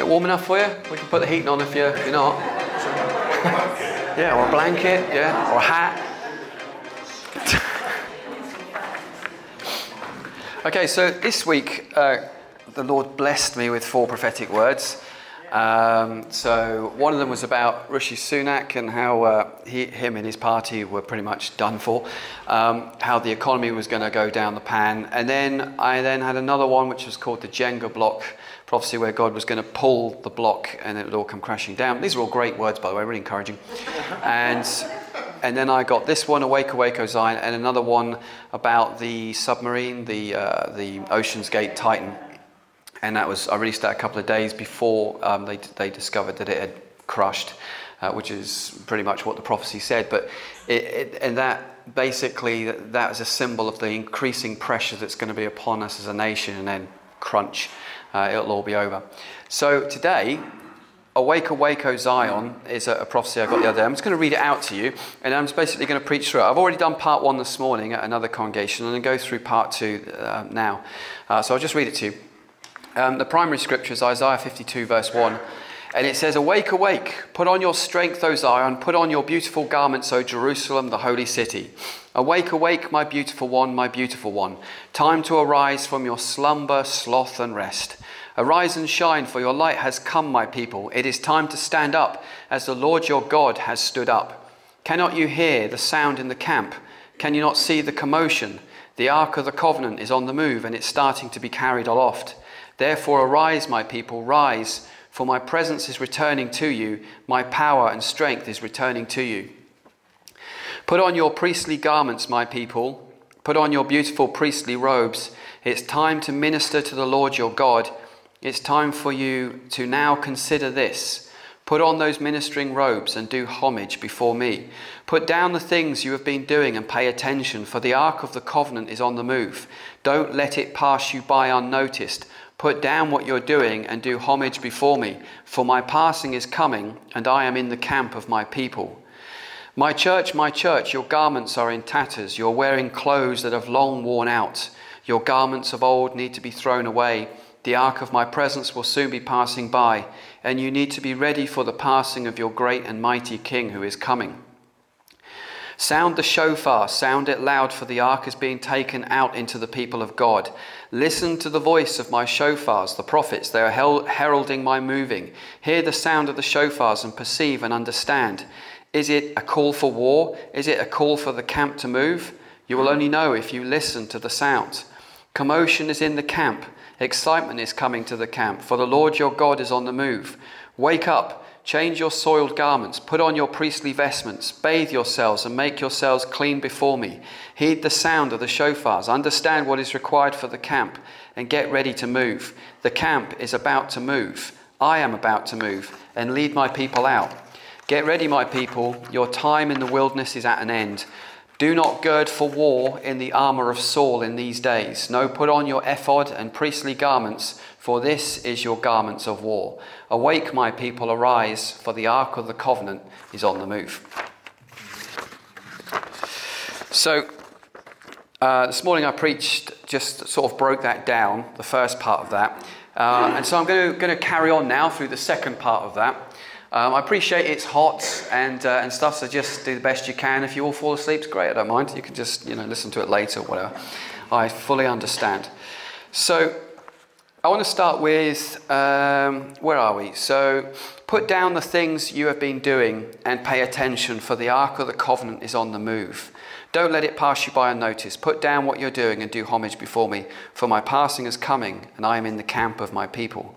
Bit warm enough for you? We can put the heating on if you're, if you're not. yeah, or a blanket, yeah, or a hat. okay, so this week uh, the Lord blessed me with four prophetic words. Um, so one of them was about Rishi Sunak and how uh, he, him and his party were pretty much done for, um, how the economy was going to go down the pan, and then I then had another one which was called the Jenga block prophecy, where God was going to pull the block and it would all come crashing down. These are all great words, by the way, really encouraging. And and then I got this one, Awake, Awake, O Zion, and another one about the submarine, the uh, the Ocean's Gate Titan and that was I released that a couple of days before um, they they discovered that it had crushed, uh, which is pretty much what the prophecy said. But it, it, and that basically that, that is a symbol of the increasing pressure that's going to be upon us as a nation, and then crunch, uh, it'll all be over. So today. Awake, Awake, O Zion is a, a, prophecy I got the other day. I'm just going to read it out to you, and I'm just basically going to preach through it. I've already done part one this morning at another congregation, and I'm going to go through part two uh, now. Uh, so I'll just read it to you. Um, the primary scripture is Isaiah 52, verse 1. And it says, Awake, awake, put on your strength, O Zion, put on your beautiful garments, O Jerusalem, the holy city. Awake, awake, my beautiful one, my beautiful one. Time to arise from your slumber, sloth, and rest. Arise and shine, for your light has come, my people. It is time to stand up, as the Lord your God has stood up. Cannot you hear the sound in the camp? Can you not see the commotion? The ark of the covenant is on the move, and it's starting to be carried aloft. Therefore, arise, my people, rise, for my presence is returning to you, my power and strength is returning to you. Put on your priestly garments, my people, put on your beautiful priestly robes. It's time to minister to the Lord your God. It's time for you to now consider this. Put on those ministering robes and do homage before me. Put down the things you have been doing and pay attention, for the ark of the covenant is on the move. Don't let it pass you by unnoticed. Put down what you're doing and do homage before me, for my passing is coming, and I am in the camp of my people. My church, my church, your garments are in tatters. You're wearing clothes that have long worn out. Your garments of old need to be thrown away. The ark of my presence will soon be passing by, and you need to be ready for the passing of your great and mighty King who is coming. Sound the shofar, sound it loud, for the ark is being taken out into the people of God. Listen to the voice of my shofars, the prophets, they are heralding my moving. Hear the sound of the shofars and perceive and understand. Is it a call for war? Is it a call for the camp to move? You will only know if you listen to the sound. Commotion is in the camp, excitement is coming to the camp, for the Lord your God is on the move. Wake up Change your soiled garments, put on your priestly vestments, bathe yourselves, and make yourselves clean before me. Heed the sound of the shofars, understand what is required for the camp, and get ready to move. The camp is about to move. I am about to move, and lead my people out. Get ready, my people. Your time in the wilderness is at an end. Do not gird for war in the armor of Saul in these days. No, put on your ephod and priestly garments, for this is your garments of war. Awake, my people, arise, for the ark of the covenant is on the move. So, uh, this morning I preached, just sort of broke that down, the first part of that. Uh, and so I'm going to, going to carry on now through the second part of that. Um, I appreciate it's hot and, uh, and stuff, so just do the best you can. If you all fall asleep, it's great, I don't mind. You can just you know, listen to it later whatever. I fully understand. So I want to start with um, where are we? So put down the things you have been doing and pay attention, for the Ark of the Covenant is on the move. Don't let it pass you by unnoticed. Put down what you're doing and do homage before me, for my passing is coming, and I am in the camp of my people.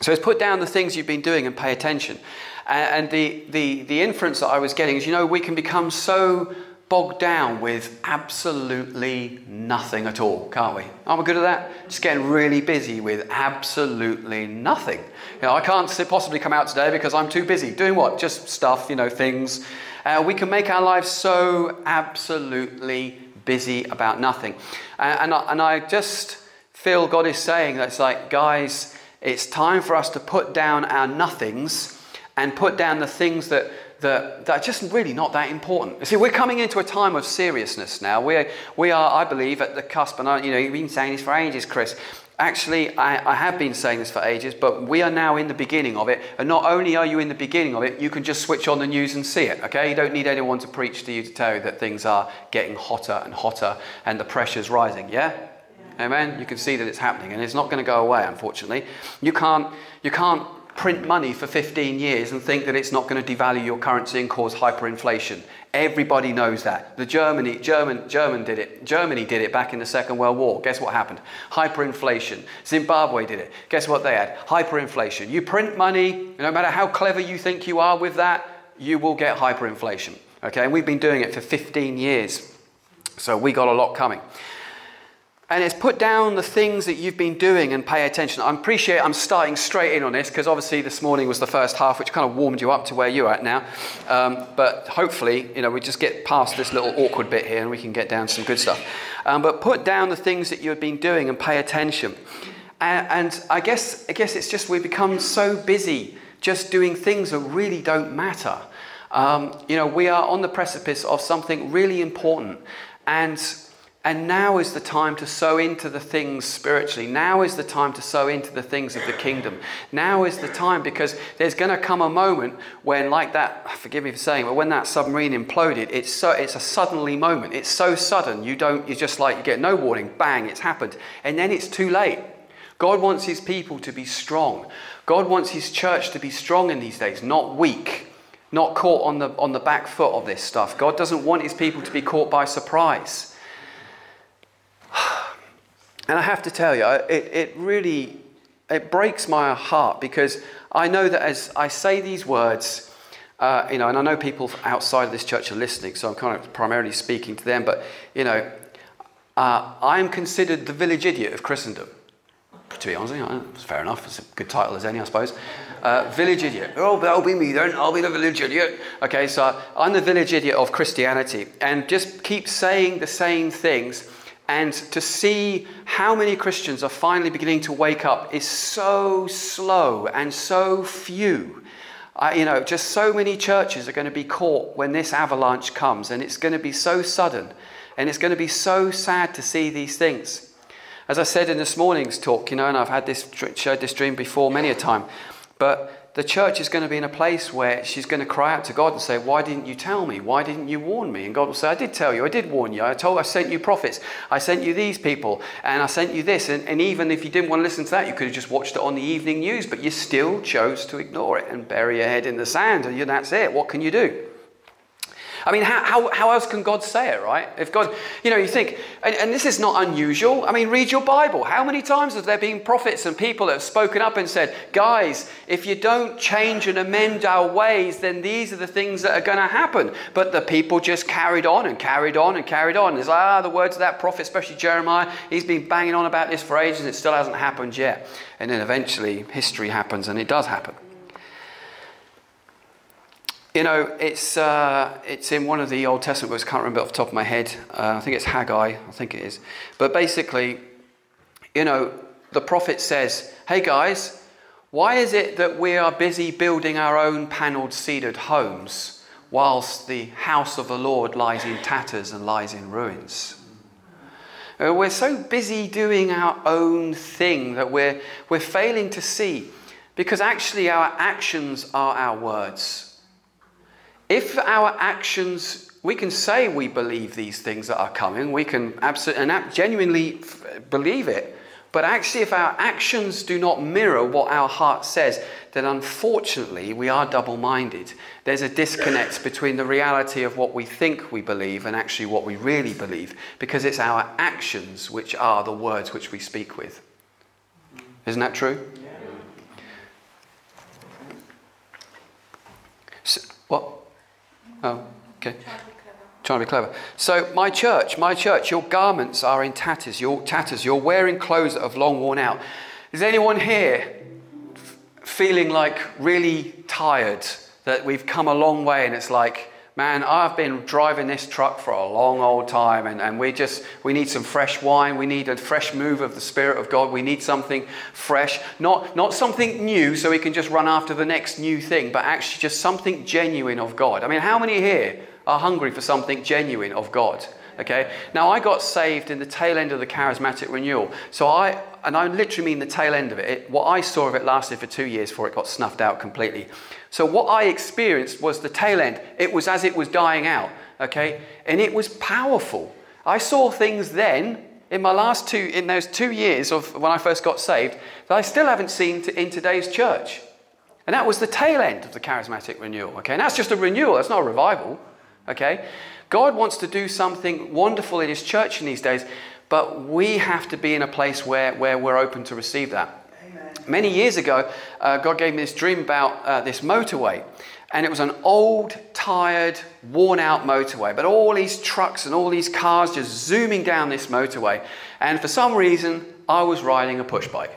So it's put down the things you've been doing and pay attention. And the, the, the inference that I was getting is, you know, we can become so bogged down with absolutely nothing at all, can't we? Aren't we good at that? Just getting really busy with absolutely nothing. You know, I can't possibly come out today because I'm too busy. Doing what? Just stuff, you know, things. Uh, we can make our lives so absolutely busy about nothing. Uh, and, I, and I just feel God is saying that it's like, guys, it's time for us to put down our nothings and put down the things that, that, that are just really not that important. You see, we're coming into a time of seriousness now. We're, we are, I believe, at the cusp, and I, you know, you've been saying this for ages, Chris. Actually, I, I, have been saying this for ages, but we are now in the beginning of it. And not only are you in the beginning of it, you can just switch on the news and see it, okay? You don't need anyone to preach to you to tell you that things are getting hotter and hotter and the pressure's rising, yeah? Amen? You can see that it's happening and it's not going to go away, unfortunately. You can't, you can't print money for 15 years and think that it's not going to devalue your currency and cause hyperinflation. Everybody knows that. The Germany, German, German did it. Germany did it back in the Second World War. Guess what happened? Hyperinflation. Zimbabwe did it. Guess what they had? Hyperinflation. You print money, no matter how clever you think you are with that, you will get hyperinflation. Okay, and we've been doing it for 15 years. So we got a lot coming. And it's put down the things that you've been doing and pay attention. I appreciate I'm starting straight in on this because obviously this morning was the first half, which kind of warmed you up to where you're at now. Um, but hopefully, you know, we just get past this little awkward bit here and we can get down some good stuff. Um, but put down the things that you've been doing and pay attention. And, and I guess I guess it's just we become so busy just doing things that really don't matter. Um, you know, we are on the precipice of something really important, and and now is the time to sow into the things spiritually. Now is the time to sow into the things of the kingdom. Now is the time because there's going to come a moment when, like that, forgive me for saying, but when that submarine imploded, it's so it's a suddenly moment. It's so sudden. You don't. You just like you get no warning. Bang! It's happened, and then it's too late. God wants His people to be strong. God wants His church to be strong in these days, not weak, not caught on the on the back foot of this stuff. God doesn't want His people to be caught by surprise. And I have to tell you, it, it really it breaks my heart because I know that as I say these words, uh, you know, and I know people outside of this church are listening, so I'm kind of primarily speaking to them, but, you know, uh, I am considered the village idiot of Christendom. To be honest, you know, it's fair enough. It's a good title as any, I suppose. Uh, village idiot. Oh, that'll be me then. I'll be the village idiot. Okay, so I'm the village idiot of Christianity and just keep saying the same things and to see how many Christians are finally beginning to wake up is so slow and so few. You know, just so many churches are going to be caught when this avalanche comes, and it's going to be so sudden, and it's going to be so sad to see these things. As I said in this morning's talk, you know, and I've had this shared this dream before many a time, but the church is going to be in a place where she's going to cry out to God and say, Why didn't you tell me? Why didn't you warn me? And God will say, I did tell you. I did warn you. I told, I sent you prophets. I sent you these people. And I sent you this. And, and even if you didn't want to listen to that, you could have just watched it on the evening news. But you still chose to ignore it and bury your head in the sand. And that's it. What can you do? I mean, how, how, how else can God say it, right? If God, you know, you think, and, and this is not unusual. I mean, read your Bible. How many times have there been prophets and people that have spoken up and said, guys, if you don't change and amend our ways, then these are the things that are going to happen. But the people just carried on and carried on and carried on. It's like, ah, the words of that prophet, especially Jeremiah, he's been banging on about this for ages and it still hasn't happened yet. And then eventually history happens and it does happen. You know, it's, uh, it's in one of the Old Testament books, I can't remember off the top of my head. Uh, I think it's Haggai, I think it is. But basically, you know, the prophet says, hey guys, why is it that we are busy building our own panelled cedared homes whilst the house of the Lord lies in tatters and lies in ruins? Uh, we're so busy doing our own thing that we're, we're failing to see because actually our actions are our words. If our actions, we can say we believe these things that are coming, we can absolutely and genuinely believe it, but actually, if our actions do not mirror what our heart says, then unfortunately we are double minded. There's a disconnect between the reality of what we think we believe and actually what we really believe, because it's our actions which are the words which we speak with. Isn't that true? Yeah. So, what? Oh, okay. Trying to be clever. So, my church, my church, your garments are in tatters. Your tatters. You're wearing clothes that have long worn out. Is anyone here feeling like really tired? That we've come a long way, and it's like Man, I've been driving this truck for a long old time, and, and we just we need some fresh wine. We need a fresh move of the Spirit of God. We need something fresh, not not something new, so we can just run after the next new thing, but actually just something genuine of God. I mean, how many here are hungry for something genuine of God? Okay. Now I got saved in the tail end of the charismatic renewal. So I, and I literally mean the tail end of it. it. What I saw of it lasted for two years before it got snuffed out completely. So what I experienced was the tail end. It was as it was dying out. Okay. And it was powerful. I saw things then in my last two, in those two years of when I first got saved, that I still haven't seen to, in today's church. And that was the tail end of the charismatic renewal. Okay. And that's just a renewal. That's not a revival. Okay. God wants to do something wonderful in His church in these days, but we have to be in a place where, where we're open to receive that. Amen. Many years ago, uh, God gave me this dream about uh, this motorway. And it was an old, tired, worn out motorway, but all these trucks and all these cars just zooming down this motorway. And for some reason, I was riding a push bike.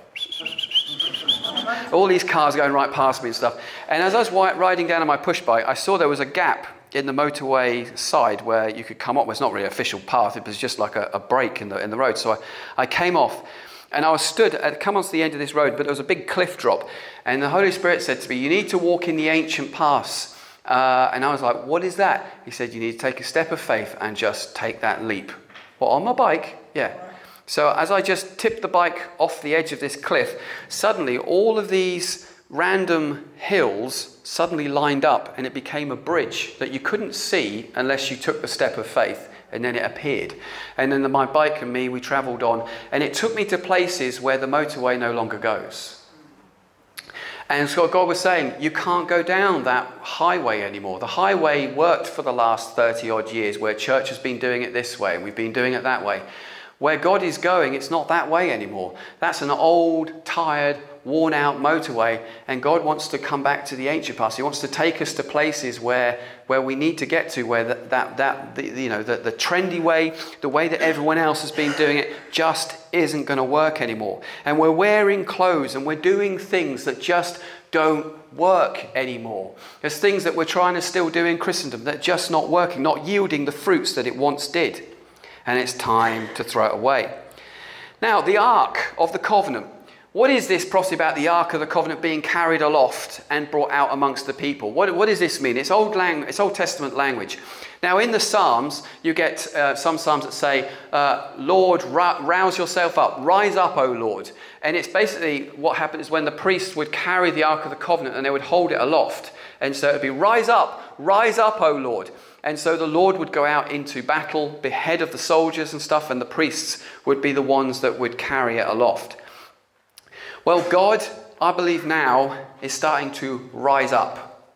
all these cars going right past me and stuff. And as I was riding down on my push bike, I saw there was a gap in the motorway side where you could come up. Well, it's not really an official path, it was just like a, a break in the, in the road. So I, I came off and I was stood, at, come onto the end of this road, but there was a big cliff drop. And the Holy Spirit said to me, You need to walk in the ancient paths. Uh, and I was like, What is that? He said, You need to take a step of faith and just take that leap. Well, on my bike? Yeah. So as I just tipped the bike off the edge of this cliff, suddenly all of these random hills suddenly lined up and it became a bridge that you couldn't see unless you took the step of faith and then it appeared. And then my bike and me, we traveled on, and it took me to places where the motorway no longer goes. And so God was saying, you can't go down that highway anymore. The highway worked for the last 30 odd years, where church has been doing it this way, and we've been doing it that way. Where God is going, it's not that way anymore. That's an old, tired, worn out motorway, and God wants to come back to the ancient past. He wants to take us to places where, where we need to get to, where that, that, that the, you know, the, the trendy way, the way that everyone else has been doing it, just isn't going to work anymore. And we're wearing clothes and we're doing things that just don't work anymore. There's things that we're trying to still do in Christendom that just not working, not yielding the fruits that it once did. And it's time to throw it away. Now, the Ark of the Covenant what is this prophecy about the Ark of the Covenant being carried aloft and brought out amongst the people? What, what does this mean? It's Old, lang- it's Old Testament language. Now, in the Psalms, you get uh, some Psalms that say, uh, Lord, rouse yourself up, rise up, O Lord. And it's basically what happened is when the priests would carry the Ark of the Covenant and they would hold it aloft. And so it would be, rise up, rise up, O Lord. And so the Lord would go out into battle, behead of the soldiers and stuff, and the priests would be the ones that would carry it aloft. Well, God, I believe now, is starting to rise up.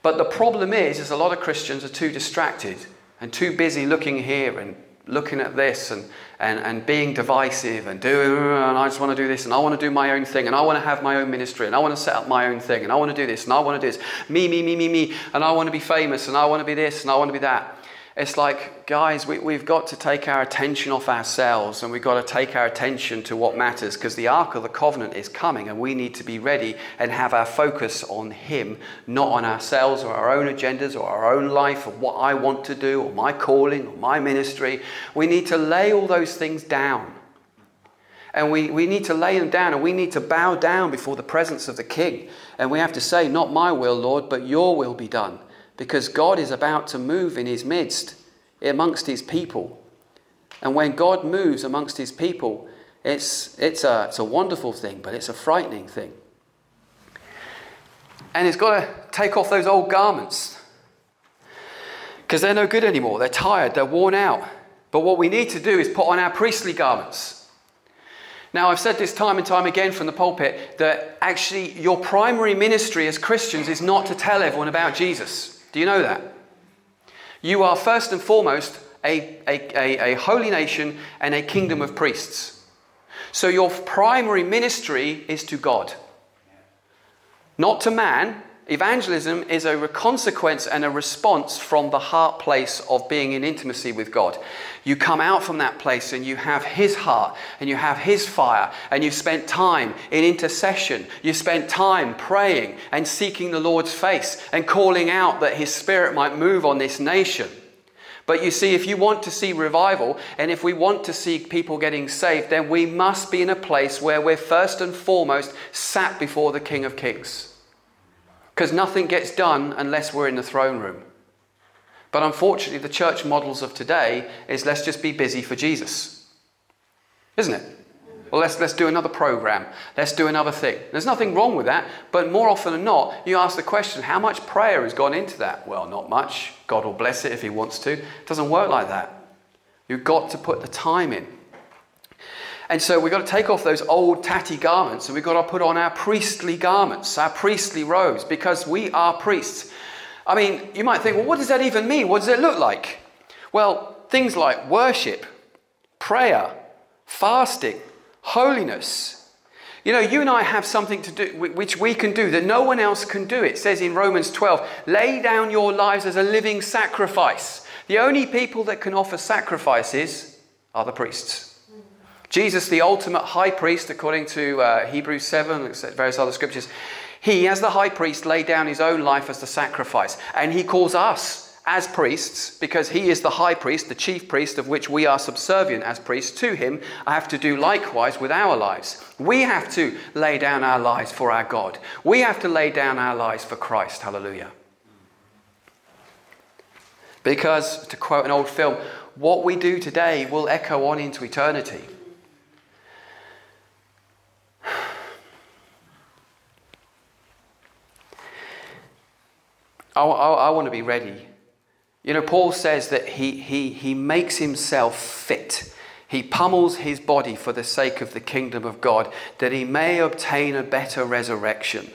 But the problem is, is a lot of Christians are too distracted and too busy looking here and looking at this and, and, and being divisive and doing, and I just want to do this and I want to do my own thing and I want to have my own ministry and I want to set up my own thing and I want to do this and I want to do this. Me, me, me, me, me. And I want to be famous and I want to be this and I want to be that. It's like, guys, we, we've got to take our attention off ourselves and we've got to take our attention to what matters because the Ark of the Covenant is coming and we need to be ready and have our focus on Him, not on ourselves or our own agendas or our own life or what I want to do or my calling or my ministry. We need to lay all those things down. And we, we need to lay them down and we need to bow down before the presence of the King. And we have to say, Not my will, Lord, but your will be done because God is about to move in his midst, amongst his people. And when God moves amongst his people, it's, it's, a, it's a wonderful thing, but it's a frightening thing. And he's got to take off those old garments because they're no good anymore. They're tired, they're worn out. But what we need to do is put on our priestly garments. Now, I've said this time and time again from the pulpit that actually your primary ministry as Christians is not to tell everyone about Jesus. Do you know that? You are first and foremost a, a, a, a holy nation and a kingdom of priests. So your primary ministry is to God, not to man. Evangelism is a consequence and a response from the heart place of being in intimacy with God. You come out from that place and you have His heart and you have His fire and you've spent time in intercession. You've spent time praying and seeking the Lord's face and calling out that His Spirit might move on this nation. But you see, if you want to see revival and if we want to see people getting saved, then we must be in a place where we're first and foremost sat before the King of Kings. Because nothing gets done unless we're in the throne room. But unfortunately, the church models of today is let's just be busy for Jesus. Isn't it? Well, let's, let's do another program. Let's do another thing. There's nothing wrong with that, but more often than not, you ask the question how much prayer has gone into that? Well, not much. God will bless it if He wants to. It doesn't work like that. You've got to put the time in. And so we've got to take off those old tatty garments and we've got to put on our priestly garments, our priestly robes, because we are priests. I mean, you might think, well, what does that even mean? What does it look like? Well, things like worship, prayer, fasting, holiness. You know, you and I have something to do which we can do that no one else can do. It says in Romans 12, lay down your lives as a living sacrifice. The only people that can offer sacrifices are the priests. Jesus, the ultimate high priest, according to uh, Hebrews 7, and various other scriptures, he, as the high priest, laid down his own life as the sacrifice. And he calls us as priests, because he is the high priest, the chief priest, of which we are subservient as priests to him, I have to do likewise with our lives. We have to lay down our lives for our God. We have to lay down our lives for Christ. Hallelujah. Because, to quote an old film, what we do today will echo on into eternity. I, I, I want to be ready. You know, Paul says that he, he, he makes himself fit. He pummels his body for the sake of the kingdom of God, that he may obtain a better resurrection.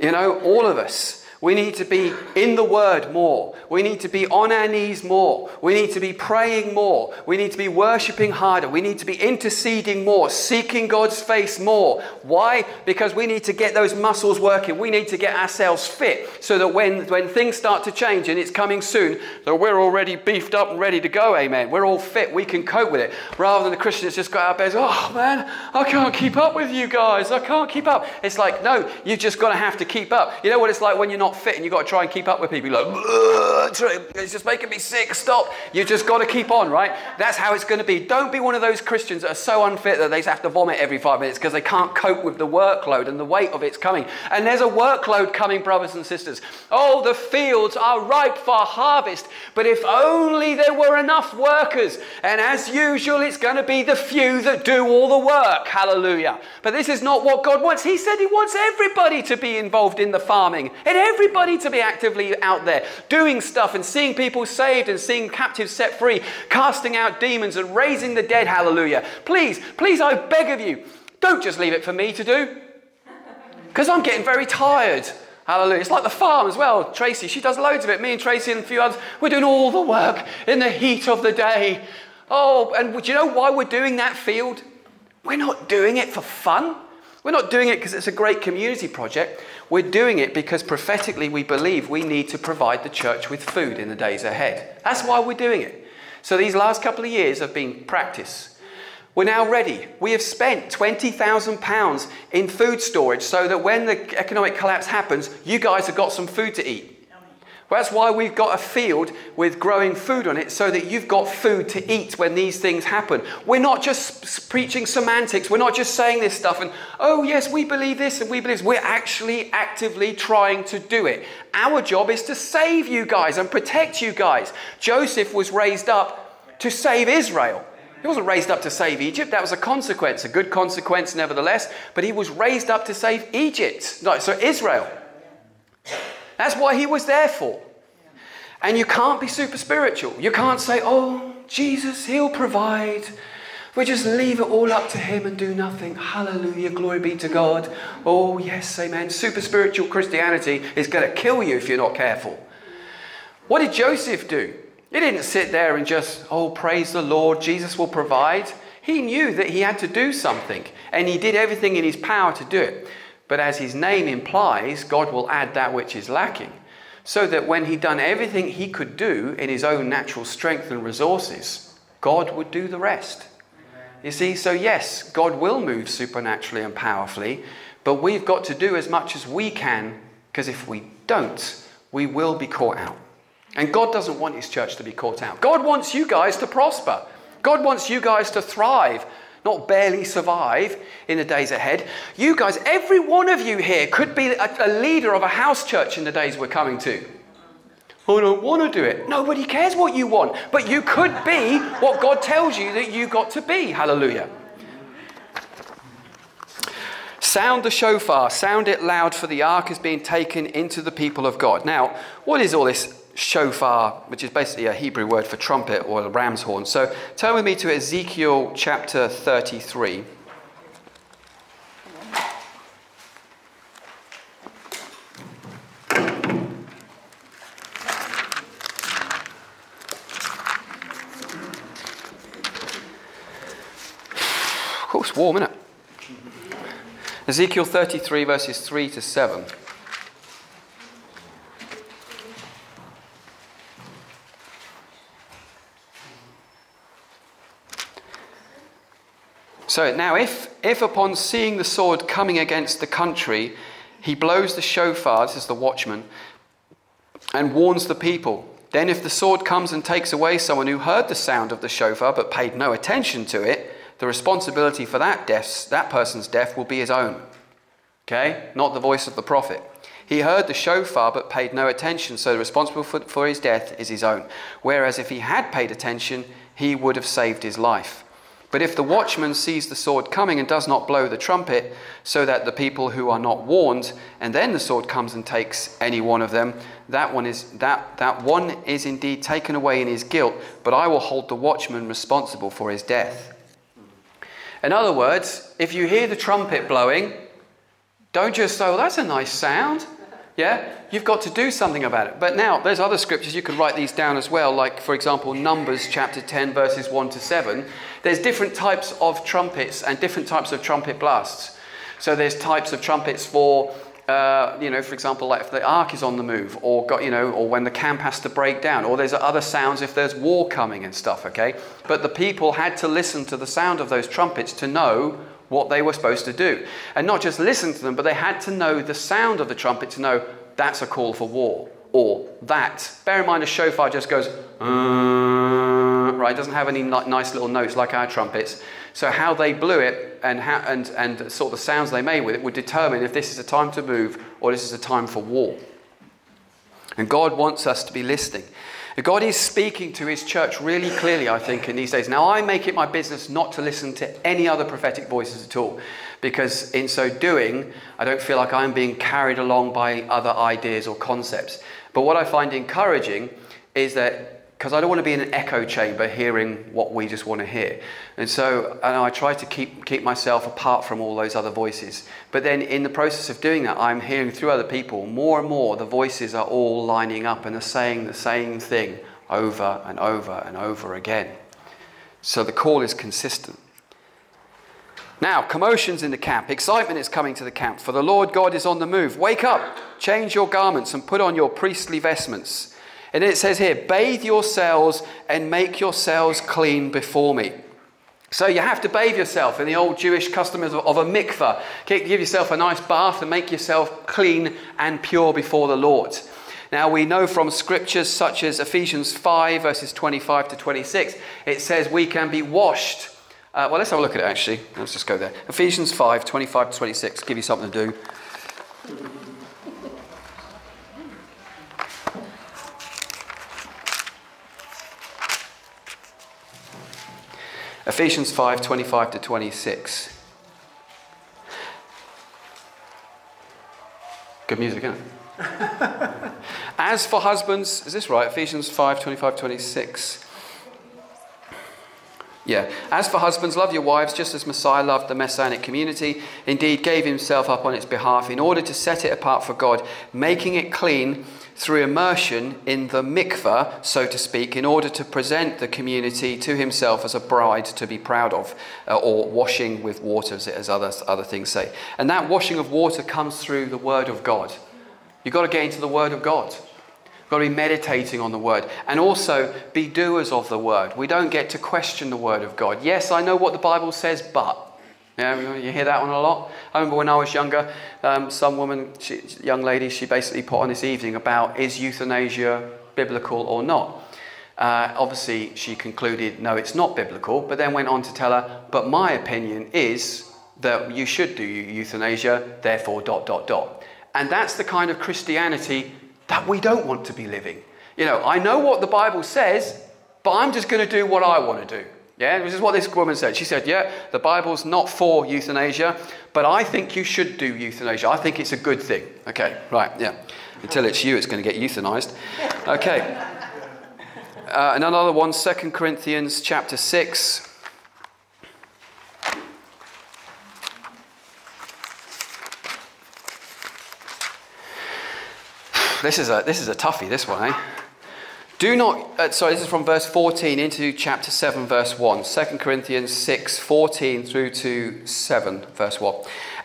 You know, all of us, we need to be in the Word more. We need to be on our knees more. We need to be praying more. We need to be worshiping harder. We need to be interceding more, seeking God's face more. Why? Because we need to get those muscles working. We need to get ourselves fit so that when, when things start to change and it's coming soon, that we're already beefed up and ready to go. Amen. We're all fit. We can cope with it. Rather than the Christians just go out and say, oh man, I can't keep up with you guys. I can't keep up. It's like, no, you've just got to have to keep up. You know what it's like when you're not not fit and you've got to try and keep up with people. You're like, it's just making me sick, stop. You've just got to keep on, right? That's how it's going to be. Don't be one of those Christians that are so unfit that they just have to vomit every five minutes because they can't cope with the workload and the weight of it's coming. And there's a workload coming, brothers and sisters. Oh, the fields are ripe for harvest, but if only there were enough workers. And as usual, it's going to be the few that do all the work. Hallelujah. But this is not what God wants. He said He wants everybody to be involved in the farming. And every everybody to be actively out there doing stuff and seeing people saved and seeing captives set free, casting out demons and raising the dead. Hallelujah. Please, please, I beg of you, don't just leave it for me to do. Because I'm getting very tired. Hallelujah. It's like the farm as well. Tracy, she does loads of it. Me and Tracy and a few others, we're doing all the work in the heat of the day. Oh, and do you know why we're doing that field? We're not doing it for fun. We're not doing it because it's a great community project. We're doing it because prophetically we believe we need to provide the church with food in the days ahead. That's why we're doing it. So these last couple of years have been practice. We're now ready. We have spent £20,000 in food storage so that when the economic collapse happens, you guys have got some food to eat. Well, that's why we've got a field with growing food on it so that you've got food to eat when these things happen. We're not just preaching semantics. We're not just saying this stuff and, oh, yes, we believe this and we believe this. We're actually actively trying to do it. Our job is to save you guys and protect you guys. Joseph was raised up to save Israel. He wasn't raised up to save Egypt. That was a consequence, a good consequence nevertheless. But he was raised up to save Egypt, no, so Israel. That's what he was there for. And you can't be super spiritual. You can't say, oh, Jesus, he'll provide. We just leave it all up to him and do nothing. Hallelujah, glory be to God. Oh, yes, amen. Super spiritual Christianity is going to kill you if you're not careful. What did Joseph do? He didn't sit there and just, oh, praise the Lord, Jesus will provide. He knew that he had to do something, and he did everything in his power to do it. But as his name implies, God will add that which is lacking. So that when he'd done everything he could do in his own natural strength and resources, God would do the rest. You see, so yes, God will move supernaturally and powerfully, but we've got to do as much as we can, because if we don't, we will be caught out. And God doesn't want his church to be caught out. God wants you guys to prosper. God wants you guys to thrive, not barely survive in the days ahead. You guys, every one of you here could be a, a leader of a house church in the days we're coming to. Oh, I don't want to do it. Nobody cares what you want, but you could be what God tells you that you got to be. Hallelujah. Sound the shofar, sound it loud, for the ark is being taken into the people of God. Now, what is all this shofar, which is basically a Hebrew word for trumpet or a ram's horn? So turn with me to Ezekiel chapter 33. Of course, warm, isn't it? Ezekiel 33, verses 3 to 7. So now, if, if upon seeing the sword coming against the country, he blows the shofar, this is the watchman, and warns the people, then if the sword comes and takes away someone who heard the sound of the shofar but paid no attention to it, the responsibility for that death, that person's death will be his own. Okay? Not the voice of the prophet. He heard the shofar but paid no attention, so the responsible for, for his death is his own. Whereas if he had paid attention, he would have saved his life. But if the watchman sees the sword coming and does not blow the trumpet, so that the people who are not warned, and then the sword comes and takes any one of them, that one is that, that one is indeed taken away in his guilt, but I will hold the watchman responsible for his death. In other words, if you hear the trumpet blowing, don't just say, well, that's a nice sound. Yeah? You've got to do something about it. But now, there's other scriptures, you could write these down as well, like, for example, Numbers chapter 10, verses 1 to 7. There's different types of trumpets and different types of trumpet blasts. So there's types of trumpets for, uh, you know, for example, like if the ark is on the move, or got, you know, or when the camp has to break down, or there's other sounds if there's war coming and stuff. Okay, but the people had to listen to the sound of those trumpets to know what they were supposed to do. And not just listen to them, but they had to know the sound of the trumpet to know that's a call for war. Or that. Bear in mind, a shofar just goes, uh, right? Doesn't have any nice little notes like our trumpets. So, how they blew it and, how, and, and sort of the sounds they made with it would determine if this is a time to move or this is a time for war. And God wants us to be listening. God is speaking to his church really clearly, I think, in these days. Now, I make it my business not to listen to any other prophetic voices at all, because in so doing, I don't feel like I'm being carried along by other ideas or concepts. But what I find encouraging is that because I don't want to be in an echo chamber hearing what we just want to hear. And so and I try to keep, keep myself apart from all those other voices. But then in the process of doing that, I'm hearing through other people more and more the voices are all lining up and are saying the same thing over and over and over again. So the call is consistent. Now, commotions in the camp. Excitement is coming to the camp, for the Lord God is on the move. Wake up, change your garments, and put on your priestly vestments. And it says here, bathe yourselves and make yourselves clean before me. So you have to bathe yourself in the old Jewish custom of a mikvah. Give yourself a nice bath and make yourself clean and pure before the Lord. Now we know from scriptures such as Ephesians 5, verses 25 to 26, it says we can be washed. Uh, well, let's have a look at it actually. Let's just go there. Ephesians 5, 25 to 26, give you something to do. Ephesians 5 25 to 26. Good music, isn't it? As for husbands, is this right? Ephesians 5 25 26. Yeah. As for husbands, love your wives just as Messiah loved the Messianic community, indeed gave himself up on its behalf in order to set it apart for God, making it clean through immersion in the mikveh, so to speak, in order to present the community to himself as a bride to be proud of, uh, or washing with water, as other, other things say. And that washing of water comes through the Word of God. You've got to get into the Word of God. You've got to be meditating on the Word. And also be doers of the Word. We don't get to question the Word of God. Yes, I know what the Bible says, but. Yeah, you hear that one a lot. I remember when I was younger, um, some woman, she, young lady, she basically put on this evening about is euthanasia biblical or not. Uh, obviously, she concluded no, it's not biblical, but then went on to tell her, but my opinion is that you should do euthanasia, therefore, dot, dot, dot. And that's the kind of Christianity that we don't want to be living. You know, I know what the Bible says, but I'm just going to do what I want to do. Yeah, this is what this woman said. She said, Yeah, the Bible's not for euthanasia, but I think you should do euthanasia. I think it's a good thing. Okay, right, yeah. Until it's you, it's going to get euthanized. Okay. Uh, and another one, 2 Corinthians chapter 6. This is a, this is a toughie, this one, eh? Do not, uh, sorry, this is from verse 14 into chapter 7, verse 1. 2 Corinthians 6, 14 through to 7, verse 1.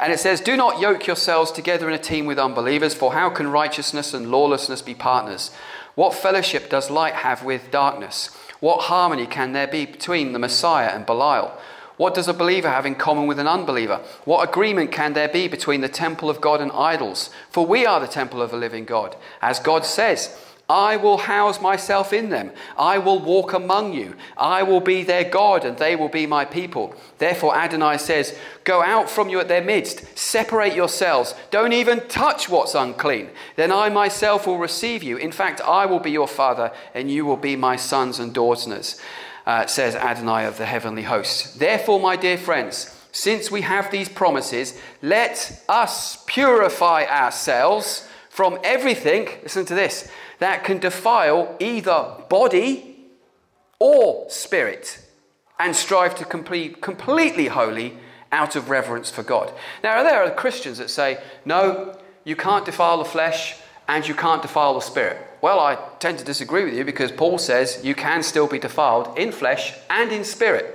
And it says, Do not yoke yourselves together in a team with unbelievers, for how can righteousness and lawlessness be partners? What fellowship does light have with darkness? What harmony can there be between the Messiah and Belial? What does a believer have in common with an unbeliever? What agreement can there be between the temple of God and idols? For we are the temple of the living God. As God says, I will house myself in them. I will walk among you. I will be their God, and they will be my people. Therefore, Adonai says, Go out from you at their midst, separate yourselves, don't even touch what's unclean. Then I myself will receive you. In fact, I will be your father, and you will be my sons and daughters, uh, says Adonai of the heavenly hosts. Therefore, my dear friends, since we have these promises, let us purify ourselves from everything. Listen to this that can defile either body or spirit and strive to complete, completely holy out of reverence for God. Now, there are Christians that say, no, you can't defile the flesh and you can't defile the spirit. Well, I tend to disagree with you because Paul says you can still be defiled in flesh and in spirit.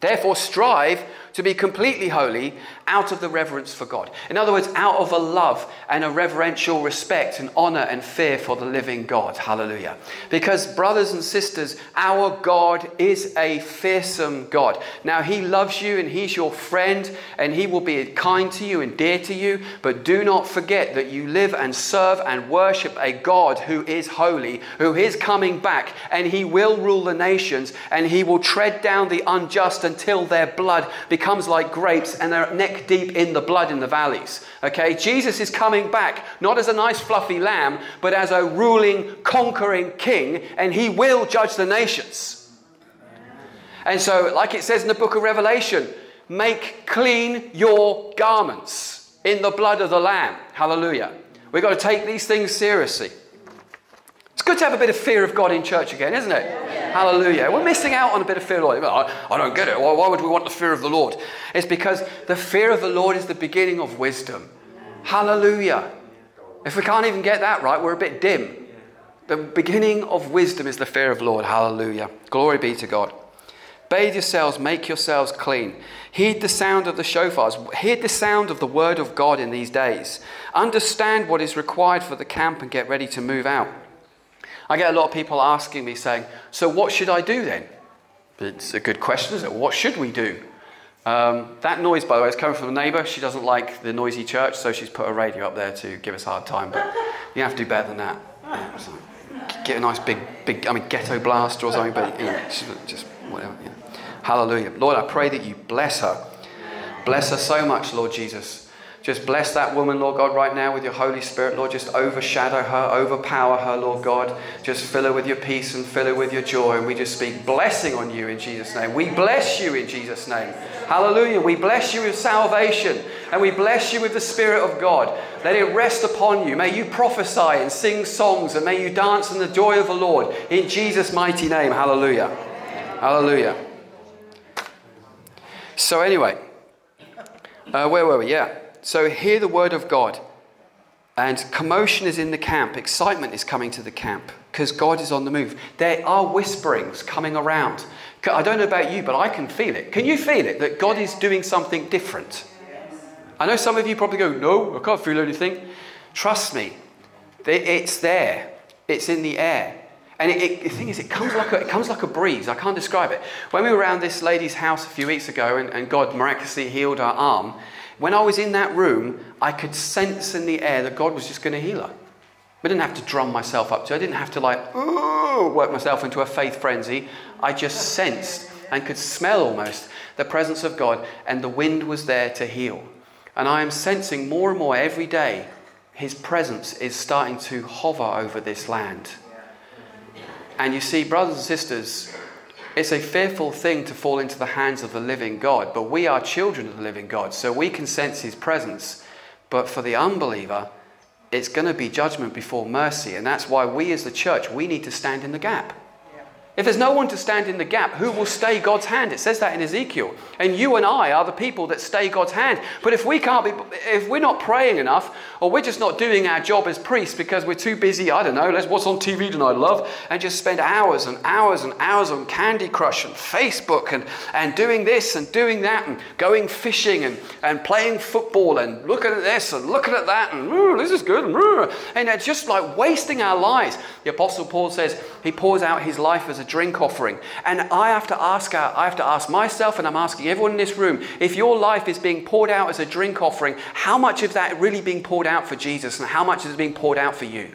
Therefore, strive to be completely holy out of the reverence for God. In other words, out of a love and a reverential respect and honor and fear for the living God. Hallelujah. Because, brothers and sisters, our God is a fearsome God. Now, He loves you and He's your friend and He will be kind to you and dear to you, but do not forget that you live and serve and worship a God who is holy, who is coming back, and He will rule the nations and He will tread down the unjust until their blood becomes like grapes and their neck deep in the blood in the valleys. Okay? Jesus is coming back, not as a nice fluffy lamb, but as a ruling, conquering king, and he will judge the nations. And so, like it says in the book of Revelation, make clean your garments in the blood of the lamb. Hallelujah. We've got to take these things seriously. It's good to have a bit of fear of God in church again, isn't it? Yeah. Hallelujah. We're missing out on a bit of fear of the Lord. I, don't get it. Why, why would we want the fear of the Lord? It's because the fear of the Lord is the beginning of wisdom. Hallelujah. If we can't even get that right, we're a bit dim. The beginning of wisdom is the fear of the Lord. Hallelujah. Glory be to God. Bathe yourselves, make yourselves clean. Heed the sound of the shofars. Heed the sound of the word of God in these days. Understand what is required for the camp and get ready to move out. I get a lot of people asking me saying, So what should I do then? It's a good question, isn't it? What should we do? Um, that noise, by the way, is coming from a neighbour. She doesn't like the noisy church, so she's put a radio up there to give us a hard time. But you have to do better than that. Yeah, get a nice big, big, I mean, ghetto blaster or something, but you know, just whatever. Know. Hallelujah. Lord, I pray that you bless her. Bless her so much, Lord Jesus. Just bless that woman, Lord God, right now with your Holy Spirit. Lord, just overshadow her, overpower her, Lord God. Just fill her with your peace and fill her with your joy. And we just speak blessing on you in Jesus' name. We bless you in Jesus' name. Hallelujah. We bless you with salvation and we bless you with the Spirit of God. Let it rest upon you. May you prophesy and sing songs and may you dance in the joy of the Lord in Jesus' mighty name. Hallelujah. Hallelujah. So, anyway, uh, where were we? Yeah. So, hear the word of God. And commotion is in the camp, excitement is coming to the camp because God is on the move. There are whisperings coming around. I don't know about you, but I can feel it. Can you feel it that God is doing something different? I know some of you probably go, No, I can't feel anything. Trust me, it's there, it's in the air. And it, it, the thing is, it comes, like a, it comes like a breeze. I can't describe it. When we were around this lady's house a few weeks ago and, and God miraculously healed her arm, when I was in that room, I could sense in the air that God was just going to heal her. I didn't have to drum myself up to. I didn't have to like work myself into a faith frenzy. I just sensed and could smell almost the presence of God, and the wind was there to heal. And I am sensing more and more every day His presence is starting to hover over this land. And you see, brothers and sisters, it's a fearful thing to fall into the hands of the living God, but we are children of the living God, so we can sense His presence. But for the unbeliever, it's going to be judgment before mercy. And that's why we as the church, we need to stand in the gap. If there's no one to stand in the gap, who will stay God's hand? It says that in Ezekiel. And you and I are the people that stay God's hand. But if we can't be, if we're not praying enough, or we're just not doing our job as priests because we're too busy, I don't know, let's what's on TV tonight, love, and just spend hours and hours and hours on Candy Crush and Facebook and, and doing this and doing that and going fishing and, and playing football and looking at this and looking at that and this is good and, and it's just like wasting our lives. The Apostle Paul says he pours out his life as a drink offering. And I have to ask I have to ask myself, and I'm asking everyone in this room, if your life is being poured out as a drink offering, how much of that really being poured out for Jesus, and how much is being poured out for you?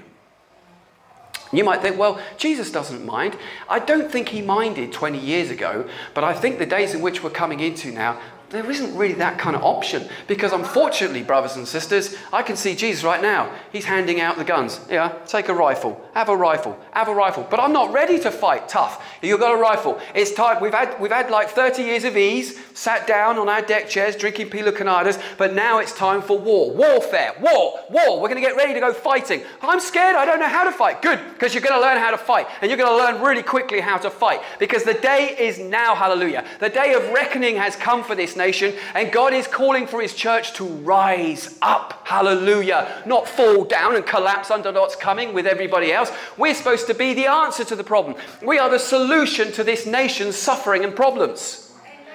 You might think, well, Jesus doesn't mind. I don't think he minded 20 years ago, but I think the days in which we're coming into now, there isn't really that kind of option. Because unfortunately, brothers and sisters, I can see Jesus right now. He's handing out the guns. Yeah, take a rifle, have a rifle, have a rifle. But I'm not ready to fight tough. You've got a rifle. It's time. We've had, we've had like 30 years of ease, sat down on our deck chairs, drinking pina coladas, but now it's time for war. Warfare, war, war. We're going to get ready to go fighting. I'm scared. I don't know how to fight. Good, because you're going to learn how to fight. And you're going to learn really quickly how to fight. Because the day is now, hallelujah. The day of reckoning has come for this nation nation, and God is calling for His church to rise up. Hallelujah. Not fall down and collapse under what's coming with everybody else. We're supposed to be the answer to the problem. We are the solution to this nation's suffering and problems.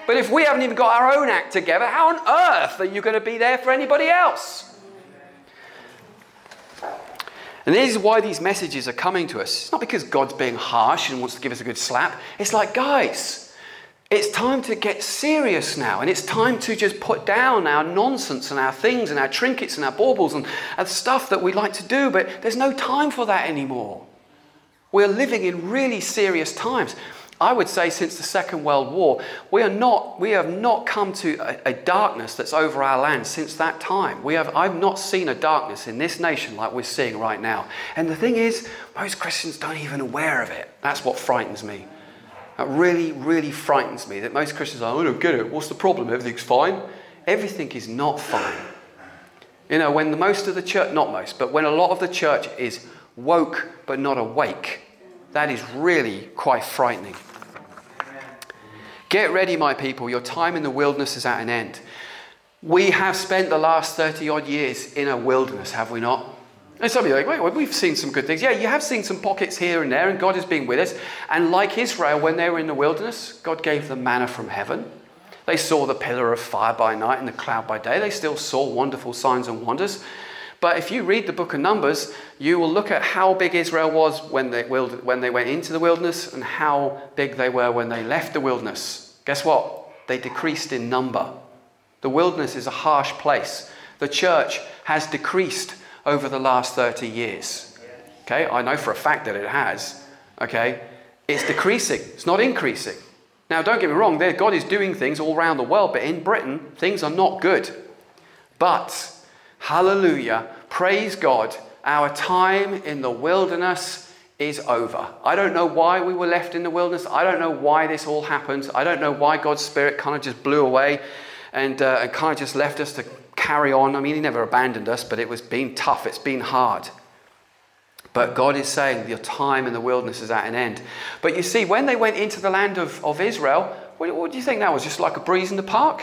But if we haven't even got our own act together, how on earth are you going to be there for anybody else? And this is why these messages are coming to us. It's not because God's being harsh and wants to give us a good slap. It's like, guys, it's time to get serious now, and it's time to just put down our nonsense and our things and our trinkets and our baubles and, and stuff that we like to do, but there's no time for that anymore. We're living in really serious times. I would say since the Second World War, we, are not, we have not come to a, a, darkness that's over our land since that time. We have, I've not seen a darkness in this nation like we're seeing right now. And the thing is, most Christians don't even aware of it. That's what frightens me. That really, really frightens me that most Christians are, oh, I don't get it. What's the problem? Everything's fine. Everything is not fine. You know, when the most of the church, not most, but when a lot of the church is woke but not awake, that is really quite frightening. Get ready, my people. Your time in the wilderness is at an end. We have spent the last 30 odd years in a wilderness, have we not? And some of you are like, wait, well, we've seen some good things. Yeah, you have seen some pockets here and there, and God has been with us. And like Israel, when they were in the wilderness, God gave them manna from heaven. They saw the pillar of fire by night and the cloud by day. They still saw wonderful signs and wonders. But if you read the book of Numbers, you will look at how big Israel was when they, when they went into the wilderness and how big they were when they left the wilderness. Guess what? They decreased in number. The wilderness is a harsh place. The church has decreased over the last 30 years. Okay, I know for a fact that it has. Okay, it's decreasing, it's not increasing. Now, don't get me wrong, there, God is doing things all around the world, but in Britain, things are not good. But, hallelujah, praise God, our time in the wilderness is over. I don't know why we were left in the wilderness. I don't know why this all happened. I don't know why God's Spirit kind of just blew away and, uh, and kind of just left us to carry on. I mean, He never abandoned us, but it was been tough, it's been hard. But God is saying your time in the wilderness is at an end. But you see, when they went into the land of, of Israel, What, what do you think that was? Just like a breeze in the park?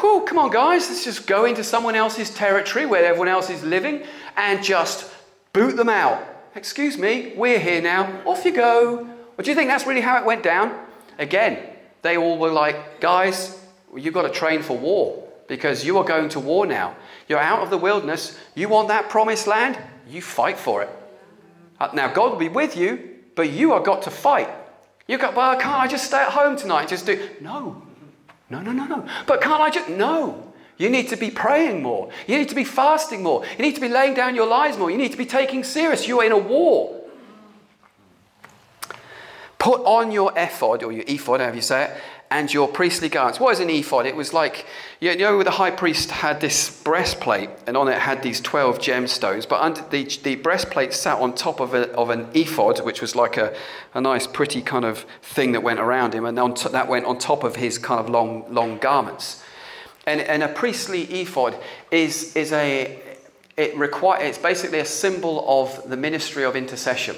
Whew, come on, guys, let's just go into someone else's territory where everyone else is living and just boot them out. Excuse me, we're here now. Off you go. But do you think that's really how it went down? Again, they all were like, guys, you've got to train for war because you are going to war now. You're out of the wilderness. You want that promised land? You fight for it. Uh, now, God will be with you, but you are got to fight. You go, well, can't I just stay at home tonight? and Just do. No, no, no, no, no. But can't I just. No. You need to be praying more. You need to be fasting more. You need to be laying down your lives more. You need to be taking serious. You are in a war. Put on your ephod, or your ephod, however you say it, and your priestly garments. What is an ephod? It was like, you know, the high priest had this breastplate, and on it had these 12 gemstones, but under the, the breastplate sat on top of, a, of an ephod, which was like a, a nice, pretty kind of thing that went around him, and on that went on top of his kind of long, long garments. And, and a priestly ephod is, is a, it require, it's basically a symbol of the ministry of intercession.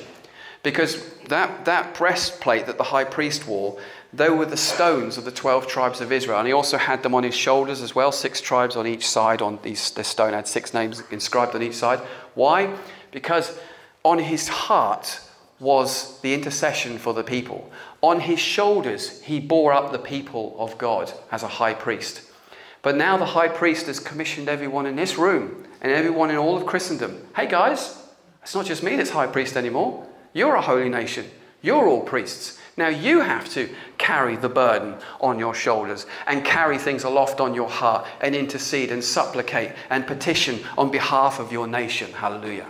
Because that, that breastplate that the high priest wore, they were the stones of the 12 tribes of Israel. And he also had them on his shoulders as well, six tribes on each side. On these, the stone had six names inscribed on each side. Why? Because on his heart was the intercession for the people. On his shoulders, he bore up the people of God as a high priest. But now the high priest has commissioned everyone in this room and everyone in all of Christendom. Hey guys, it's not just me that's high priest anymore. You're a holy nation. You're all priests. Now you have to carry the burden on your shoulders and carry things aloft on your heart and intercede and supplicate and petition on behalf of your nation. Hallelujah.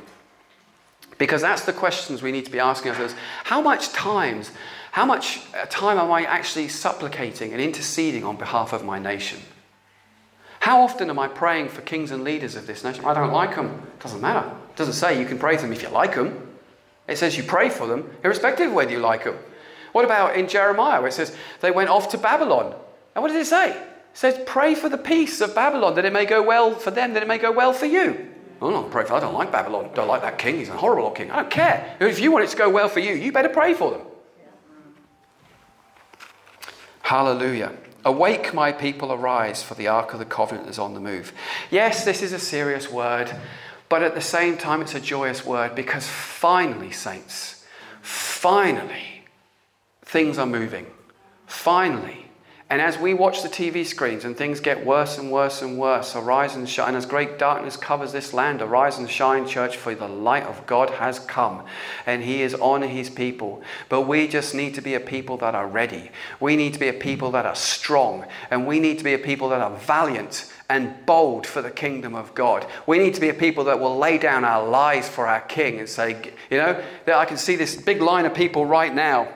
Because that's the questions we need to be asking ourselves. How much times, how much uh, time am I actually supplicating and interceding on behalf of my nation? How often am I praying for kings and leaders of this nation? I don't like them. Doesn't matter. It doesn't say you can pray for them if you like them. It says you pray for them, irrespective of whether you like them. What about in Jeremiah, where it says they went off to Babylon? And what does it say? It says, pray for the peace of Babylon, that it may go well for them, that it may go well for you. I'm not pray for. I don't like Babylon. I don't like that king. He's a horrible old king. I don't care. If you want it to go well for you, you better pray for them. Hallelujah. Awake, my people, arise, for the ark of the covenant is on the move. Yes, this is a serious word, but at the same time, it's a joyous word because finally, saints, finally, things are moving. Finally, and as we watch the TV screens and things get worse and worse and worse, arise and shine. And As great darkness covers this land, arise and shine, church, for the light of God has come and He is on His people. But we just need to be a people that are ready. We need to be a people that are strong. And we need to be a people that are valiant and bold for the kingdom of God. We need to be a people that will lay down our lives for our King and say, you know, I can see this big line of people right now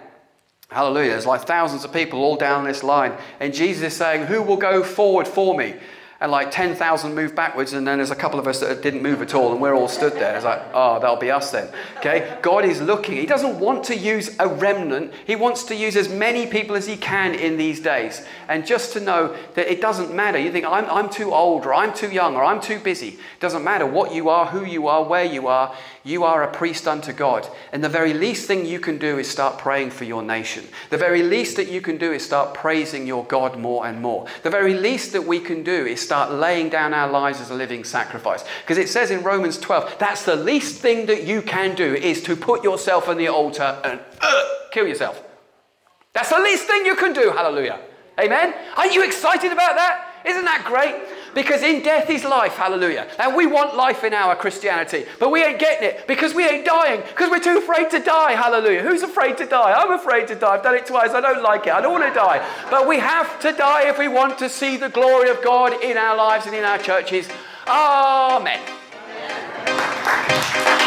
Hallelujah. There's like thousands of people all down this line. And Jesus is saying, Who will go forward for me? And like 10,000 moved backwards, and then there's a couple of us that didn't move at all, and we're all stood there. It's like, oh, that'll be us then. Okay? God is looking. He doesn't want to use a remnant, He wants to use as many people as He can in these days. And just to know that it doesn't matter. You think, I'm, I'm too old, or I'm too young, or I'm too busy. It doesn't matter what you are, who you are, where you are. You are a priest unto God. And the very least thing you can do is start praying for your nation. The very least that you can do is start praising your God more and more. The very least that we can do is start laying down our lives as a living sacrifice. Because it says in Romans 12, that's the least thing that you can do is to put yourself on the altar and uh, kill yourself. That's the least thing you can do. Hallelujah. Amen. Aren't you excited about that? Isn't that great? Because in death is life, hallelujah. And we want life in our Christianity, but we ain't getting it because we ain't dying, because we're too afraid to die, hallelujah. Who's afraid to die? I'm afraid to die. I've done it twice. I don't like it. I don't want to die. But we have to die if we want to see the glory of God in our lives and in our churches. Amen. Amen.